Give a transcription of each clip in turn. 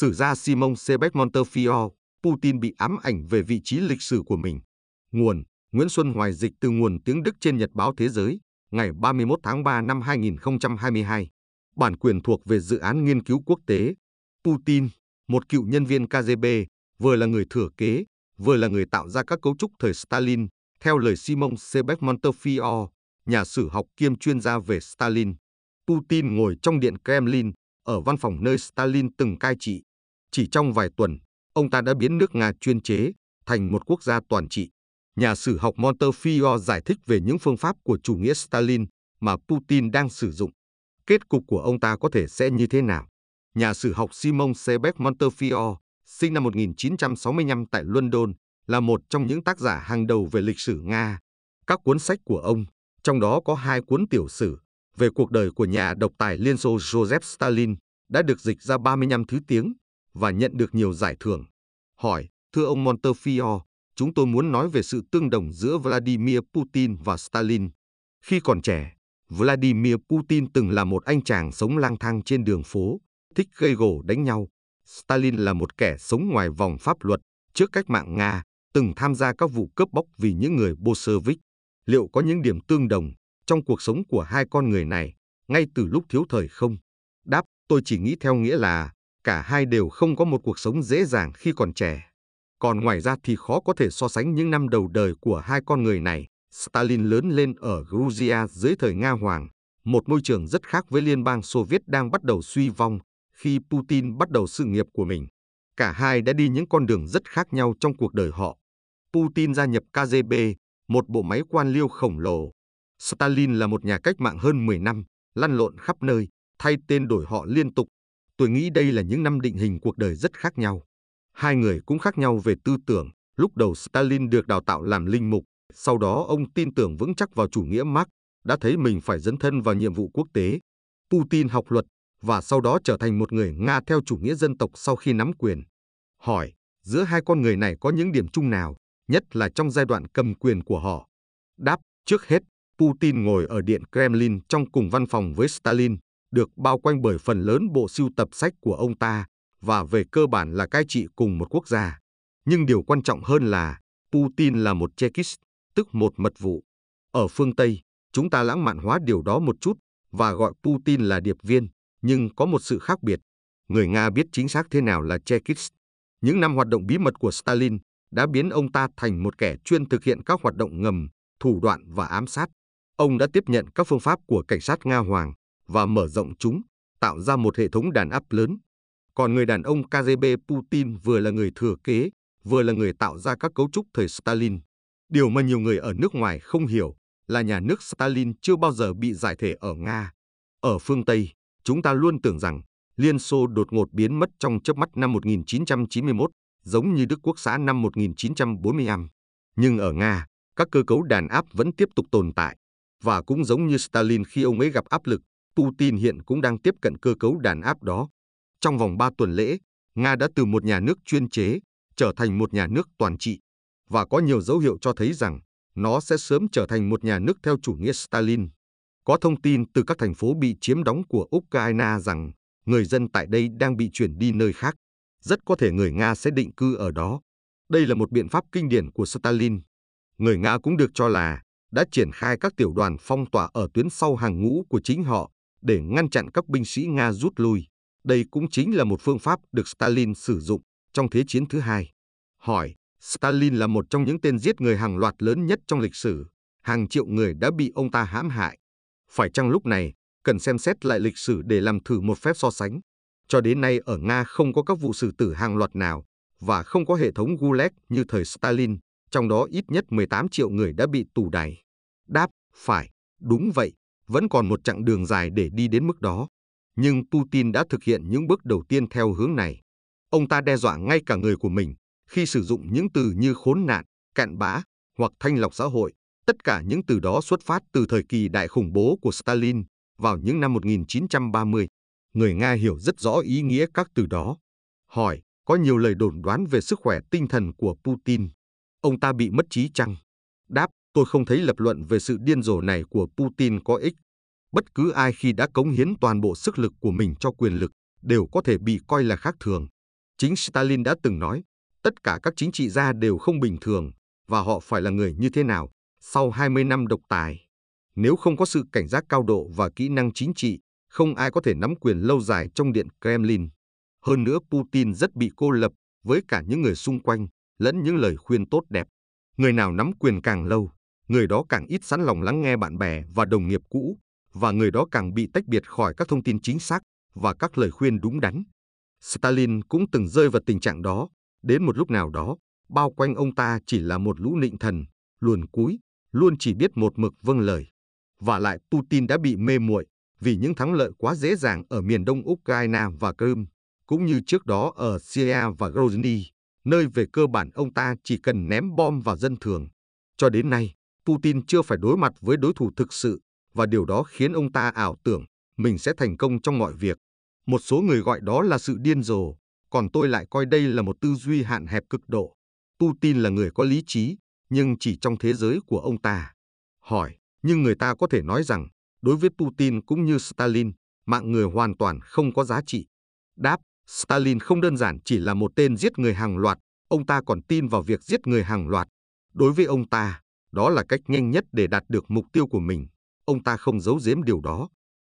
Sử gia Simon Sebek Montefiore, Putin bị ám ảnh về vị trí lịch sử của mình. Nguồn Nguyễn Xuân Hoài dịch từ nguồn tiếng Đức trên Nhật báo Thế giới, ngày 31 tháng 3 năm 2022. Bản quyền thuộc về dự án nghiên cứu quốc tế. Putin, một cựu nhân viên KGB, vừa là người thừa kế, vừa là người tạo ra các cấu trúc thời Stalin, theo lời Simon Sebek Montefiore, nhà sử học kiêm chuyên gia về Stalin. Putin ngồi trong điện Kremlin, ở văn phòng nơi Stalin từng cai trị. Chỉ trong vài tuần, ông ta đã biến nước Nga chuyên chế thành một quốc gia toàn trị. Nhà sử học Montefiore giải thích về những phương pháp của chủ nghĩa Stalin mà Putin đang sử dụng. Kết cục của ông ta có thể sẽ như thế nào? Nhà sử học Simon Sebek Montefiore, sinh năm 1965 tại London, là một trong những tác giả hàng đầu về lịch sử Nga. Các cuốn sách của ông, trong đó có hai cuốn tiểu sử về cuộc đời của nhà độc tài Liên Xô Joseph Stalin, đã được dịch ra 35 thứ tiếng và nhận được nhiều giải thưởng. Hỏi, thưa ông Montefiore, chúng tôi muốn nói về sự tương đồng giữa Vladimir Putin và Stalin. Khi còn trẻ, Vladimir Putin từng là một anh chàng sống lang thang trên đường phố, thích gây gổ đánh nhau. Stalin là một kẻ sống ngoài vòng pháp luật trước cách mạng Nga, từng tham gia các vụ cướp bóc vì những người Bolshevik. Liệu có những điểm tương đồng trong cuộc sống của hai con người này ngay từ lúc thiếu thời không? Đáp, tôi chỉ nghĩ theo nghĩa là cả hai đều không có một cuộc sống dễ dàng khi còn trẻ. Còn ngoài ra thì khó có thể so sánh những năm đầu đời của hai con người này. Stalin lớn lên ở Georgia dưới thời Nga Hoàng, một môi trường rất khác với Liên bang Xô Viết đang bắt đầu suy vong khi Putin bắt đầu sự nghiệp của mình. Cả hai đã đi những con đường rất khác nhau trong cuộc đời họ. Putin gia nhập KGB, một bộ máy quan liêu khổng lồ. Stalin là một nhà cách mạng hơn 10 năm, lăn lộn khắp nơi, thay tên đổi họ liên tục. Tôi nghĩ đây là những năm định hình cuộc đời rất khác nhau. Hai người cũng khác nhau về tư tưởng. Lúc đầu Stalin được đào tạo làm linh mục, sau đó ông tin tưởng vững chắc vào chủ nghĩa Marx, đã thấy mình phải dấn thân vào nhiệm vụ quốc tế. Putin học luật và sau đó trở thành một người Nga theo chủ nghĩa dân tộc sau khi nắm quyền. Hỏi, giữa hai con người này có những điểm chung nào, nhất là trong giai đoạn cầm quyền của họ? Đáp, trước hết, Putin ngồi ở điện Kremlin trong cùng văn phòng với Stalin, được bao quanh bởi phần lớn bộ sưu tập sách của ông ta và về cơ bản là cai trị cùng một quốc gia. Nhưng điều quan trọng hơn là Putin là một Chekist, tức một mật vụ. Ở phương Tây, chúng ta lãng mạn hóa điều đó một chút và gọi Putin là điệp viên, nhưng có một sự khác biệt. Người Nga biết chính xác thế nào là Chekist. Những năm hoạt động bí mật của Stalin đã biến ông ta thành một kẻ chuyên thực hiện các hoạt động ngầm, thủ đoạn và ám sát. Ông đã tiếp nhận các phương pháp của cảnh sát Nga Hoàng và mở rộng chúng, tạo ra một hệ thống đàn áp lớn. Còn người đàn ông KGB Putin vừa là người thừa kế, vừa là người tạo ra các cấu trúc thời Stalin. Điều mà nhiều người ở nước ngoài không hiểu là nhà nước Stalin chưa bao giờ bị giải thể ở Nga. Ở phương Tây, chúng ta luôn tưởng rằng Liên Xô đột ngột biến mất trong chớp mắt năm 1991, giống như Đức Quốc xã năm 1945. Nhưng ở Nga, các cơ cấu đàn áp vẫn tiếp tục tồn tại. Và cũng giống như Stalin khi ông ấy gặp áp lực, Putin hiện cũng đang tiếp cận cơ cấu đàn áp đó. Trong vòng 3 tuần lễ, Nga đã từ một nhà nước chuyên chế trở thành một nhà nước toàn trị và có nhiều dấu hiệu cho thấy rằng nó sẽ sớm trở thành một nhà nước theo chủ nghĩa Stalin. Có thông tin từ các thành phố bị chiếm đóng của Ukraine rằng người dân tại đây đang bị chuyển đi nơi khác. Rất có thể người Nga sẽ định cư ở đó. Đây là một biện pháp kinh điển của Stalin. Người Nga cũng được cho là đã triển khai các tiểu đoàn phong tỏa ở tuyến sau hàng ngũ của chính họ để ngăn chặn các binh sĩ Nga rút lui. Đây cũng chính là một phương pháp được Stalin sử dụng trong Thế chiến thứ hai. Hỏi, Stalin là một trong những tên giết người hàng loạt lớn nhất trong lịch sử. Hàng triệu người đã bị ông ta hãm hại. Phải chăng lúc này, cần xem xét lại lịch sử để làm thử một phép so sánh? Cho đến nay ở Nga không có các vụ xử tử hàng loạt nào và không có hệ thống Gulag như thời Stalin, trong đó ít nhất 18 triệu người đã bị tù đày. Đáp, phải, đúng vậy, vẫn còn một chặng đường dài để đi đến mức đó. Nhưng Putin đã thực hiện những bước đầu tiên theo hướng này. Ông ta đe dọa ngay cả người của mình khi sử dụng những từ như khốn nạn, cạn bã hoặc thanh lọc xã hội. Tất cả những từ đó xuất phát từ thời kỳ đại khủng bố của Stalin vào những năm 1930. Người Nga hiểu rất rõ ý nghĩa các từ đó. Hỏi, có nhiều lời đồn đoán về sức khỏe tinh thần của Putin. Ông ta bị mất trí chăng? Đáp, tôi không thấy lập luận về sự điên rồ này của Putin có ích. Bất cứ ai khi đã cống hiến toàn bộ sức lực của mình cho quyền lực đều có thể bị coi là khác thường. Chính Stalin đã từng nói, tất cả các chính trị gia đều không bình thường và họ phải là người như thế nào sau 20 năm độc tài. Nếu không có sự cảnh giác cao độ và kỹ năng chính trị, không ai có thể nắm quyền lâu dài trong điện Kremlin. Hơn nữa Putin rất bị cô lập với cả những người xung quanh, lẫn những lời khuyên tốt đẹp. Người nào nắm quyền càng lâu, người đó càng ít sẵn lòng lắng nghe bạn bè và đồng nghiệp cũ, và người đó càng bị tách biệt khỏi các thông tin chính xác và các lời khuyên đúng đắn. Stalin cũng từng rơi vào tình trạng đó, đến một lúc nào đó, bao quanh ông ta chỉ là một lũ nịnh thần, luồn cúi, luôn chỉ biết một mực vâng lời. Và lại Putin đã bị mê muội vì những thắng lợi quá dễ dàng ở miền đông Ukraine và Crimea, cũng như trước đó ở Syria và Grozny, nơi về cơ bản ông ta chỉ cần ném bom vào dân thường. Cho đến nay, Putin chưa phải đối mặt với đối thủ thực sự và điều đó khiến ông ta ảo tưởng mình sẽ thành công trong mọi việc. Một số người gọi đó là sự điên rồ, còn tôi lại coi đây là một tư duy hạn hẹp cực độ. Putin là người có lý trí, nhưng chỉ trong thế giới của ông ta. Hỏi, nhưng người ta có thể nói rằng, đối với Putin cũng như Stalin, mạng người hoàn toàn không có giá trị. Đáp, Stalin không đơn giản chỉ là một tên giết người hàng loạt, ông ta còn tin vào việc giết người hàng loạt. Đối với ông ta, đó là cách nhanh nhất để đạt được mục tiêu của mình. Ông ta không giấu giếm điều đó.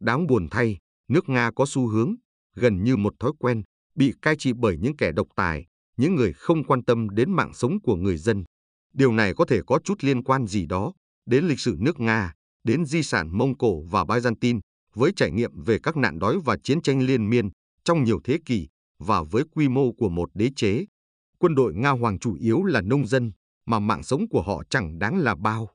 Đáng buồn thay, nước Nga có xu hướng, gần như một thói quen, bị cai trị bởi những kẻ độc tài, những người không quan tâm đến mạng sống của người dân. Điều này có thể có chút liên quan gì đó đến lịch sử nước Nga, đến di sản Mông Cổ và Byzantine, với trải nghiệm về các nạn đói và chiến tranh liên miên trong nhiều thế kỷ và với quy mô của một đế chế. Quân đội Nga Hoàng chủ yếu là nông dân, mà mạng sống của họ chẳng đáng là bao.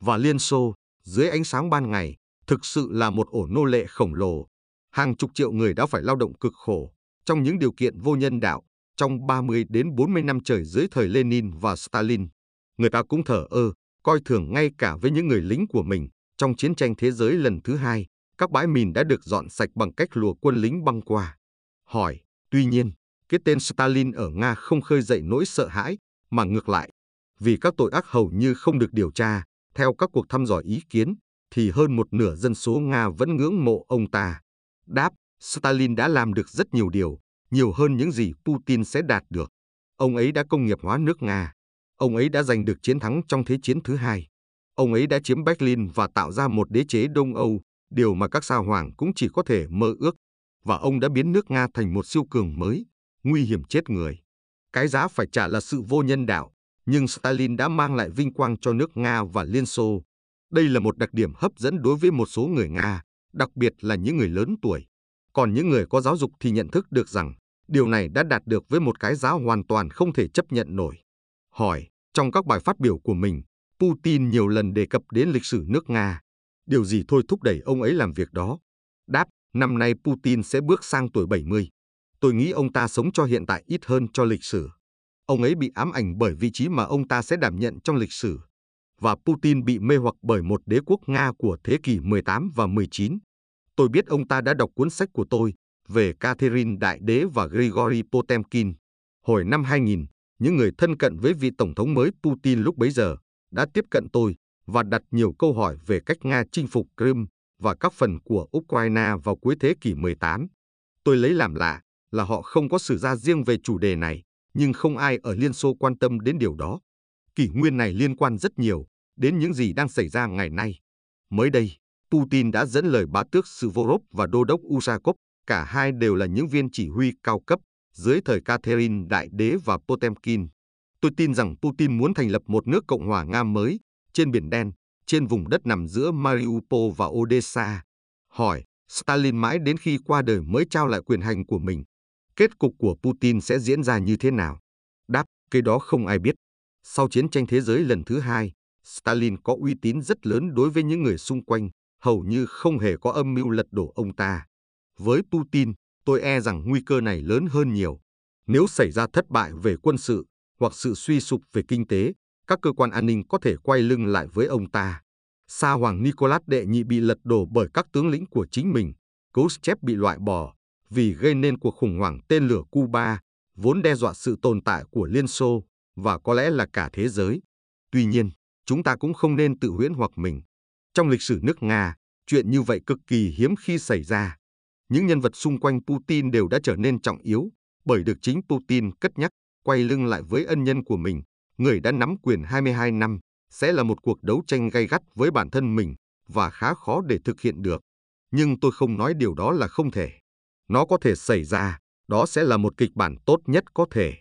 Và Liên Xô, dưới ánh sáng ban ngày, thực sự là một ổ nô lệ khổng lồ. Hàng chục triệu người đã phải lao động cực khổ, trong những điều kiện vô nhân đạo, trong 30 đến 40 năm trời dưới thời Lenin và Stalin. Người ta cũng thở ơ, coi thường ngay cả với những người lính của mình. Trong chiến tranh thế giới lần thứ hai, các bãi mìn đã được dọn sạch bằng cách lùa quân lính băng qua. Hỏi, tuy nhiên, cái tên Stalin ở Nga không khơi dậy nỗi sợ hãi, mà ngược lại, vì các tội ác hầu như không được điều tra, theo các cuộc thăm dò ý kiến, thì hơn một nửa dân số Nga vẫn ngưỡng mộ ông ta. Đáp, Stalin đã làm được rất nhiều điều, nhiều hơn những gì Putin sẽ đạt được. Ông ấy đã công nghiệp hóa nước Nga. Ông ấy đã giành được chiến thắng trong Thế chiến thứ hai. Ông ấy đã chiếm Berlin và tạo ra một đế chế Đông Âu, điều mà các sao hoàng cũng chỉ có thể mơ ước. Và ông đã biến nước Nga thành một siêu cường mới, nguy hiểm chết người. Cái giá phải trả là sự vô nhân đạo, nhưng Stalin đã mang lại vinh quang cho nước Nga và Liên Xô. Đây là một đặc điểm hấp dẫn đối với một số người Nga, đặc biệt là những người lớn tuổi. Còn những người có giáo dục thì nhận thức được rằng điều này đã đạt được với một cái giá hoàn toàn không thể chấp nhận nổi. Hỏi, trong các bài phát biểu của mình, Putin nhiều lần đề cập đến lịch sử nước Nga. Điều gì thôi thúc đẩy ông ấy làm việc đó? Đáp, năm nay Putin sẽ bước sang tuổi 70. Tôi nghĩ ông ta sống cho hiện tại ít hơn cho lịch sử. Ông ấy bị ám ảnh bởi vị trí mà ông ta sẽ đảm nhận trong lịch sử. Và Putin bị mê hoặc bởi một đế quốc Nga của thế kỷ 18 và 19. Tôi biết ông ta đã đọc cuốn sách của tôi về Catherine Đại Đế và Grigory Potemkin. Hồi năm 2000, những người thân cận với vị Tổng thống mới Putin lúc bấy giờ đã tiếp cận tôi và đặt nhiều câu hỏi về cách Nga chinh phục Crimea và các phần của Ukraine vào cuối thế kỷ 18. Tôi lấy làm lạ là họ không có sử ra riêng về chủ đề này, nhưng không ai ở Liên Xô quan tâm đến điều đó. Kỷ nguyên này liên quan rất nhiều đến những gì đang xảy ra ngày nay. Mới đây, Putin đã dẫn lời bá tước Suvorov và đô đốc Ushakov, cả hai đều là những viên chỉ huy cao cấp dưới thời Catherine Đại Đế và Potemkin. Tôi tin rằng Putin muốn thành lập một nước Cộng hòa Nga mới trên Biển Đen, trên vùng đất nằm giữa Mariupol và Odessa. Hỏi, Stalin mãi đến khi qua đời mới trao lại quyền hành của mình. Kết cục của Putin sẽ diễn ra như thế nào? Đáp, cái đó không ai biết. Sau chiến tranh thế giới lần thứ hai, Stalin có uy tín rất lớn đối với những người xung quanh, hầu như không hề có âm mưu lật đổ ông ta. Với Putin, tôi e rằng nguy cơ này lớn hơn nhiều. Nếu xảy ra thất bại về quân sự hoặc sự suy sụp về kinh tế, các cơ quan an ninh có thể quay lưng lại với ông ta. Sa Hoàng Nicholas đệ nhị bị lật đổ bởi các tướng lĩnh của chính mình. Khrushchev bị loại bỏ vì gây nên cuộc khủng hoảng tên lửa Cuba, vốn đe dọa sự tồn tại của Liên Xô và có lẽ là cả thế giới. Tuy nhiên, chúng ta cũng không nên tự huyễn hoặc mình. Trong lịch sử nước Nga, chuyện như vậy cực kỳ hiếm khi xảy ra. Những nhân vật xung quanh Putin đều đã trở nên trọng yếu bởi được chính Putin cất nhắc, quay lưng lại với ân nhân của mình, người đã nắm quyền 22 năm, sẽ là một cuộc đấu tranh gay gắt với bản thân mình và khá khó để thực hiện được. Nhưng tôi không nói điều đó là không thể nó có thể xảy ra, đó sẽ là một kịch bản tốt nhất có thể.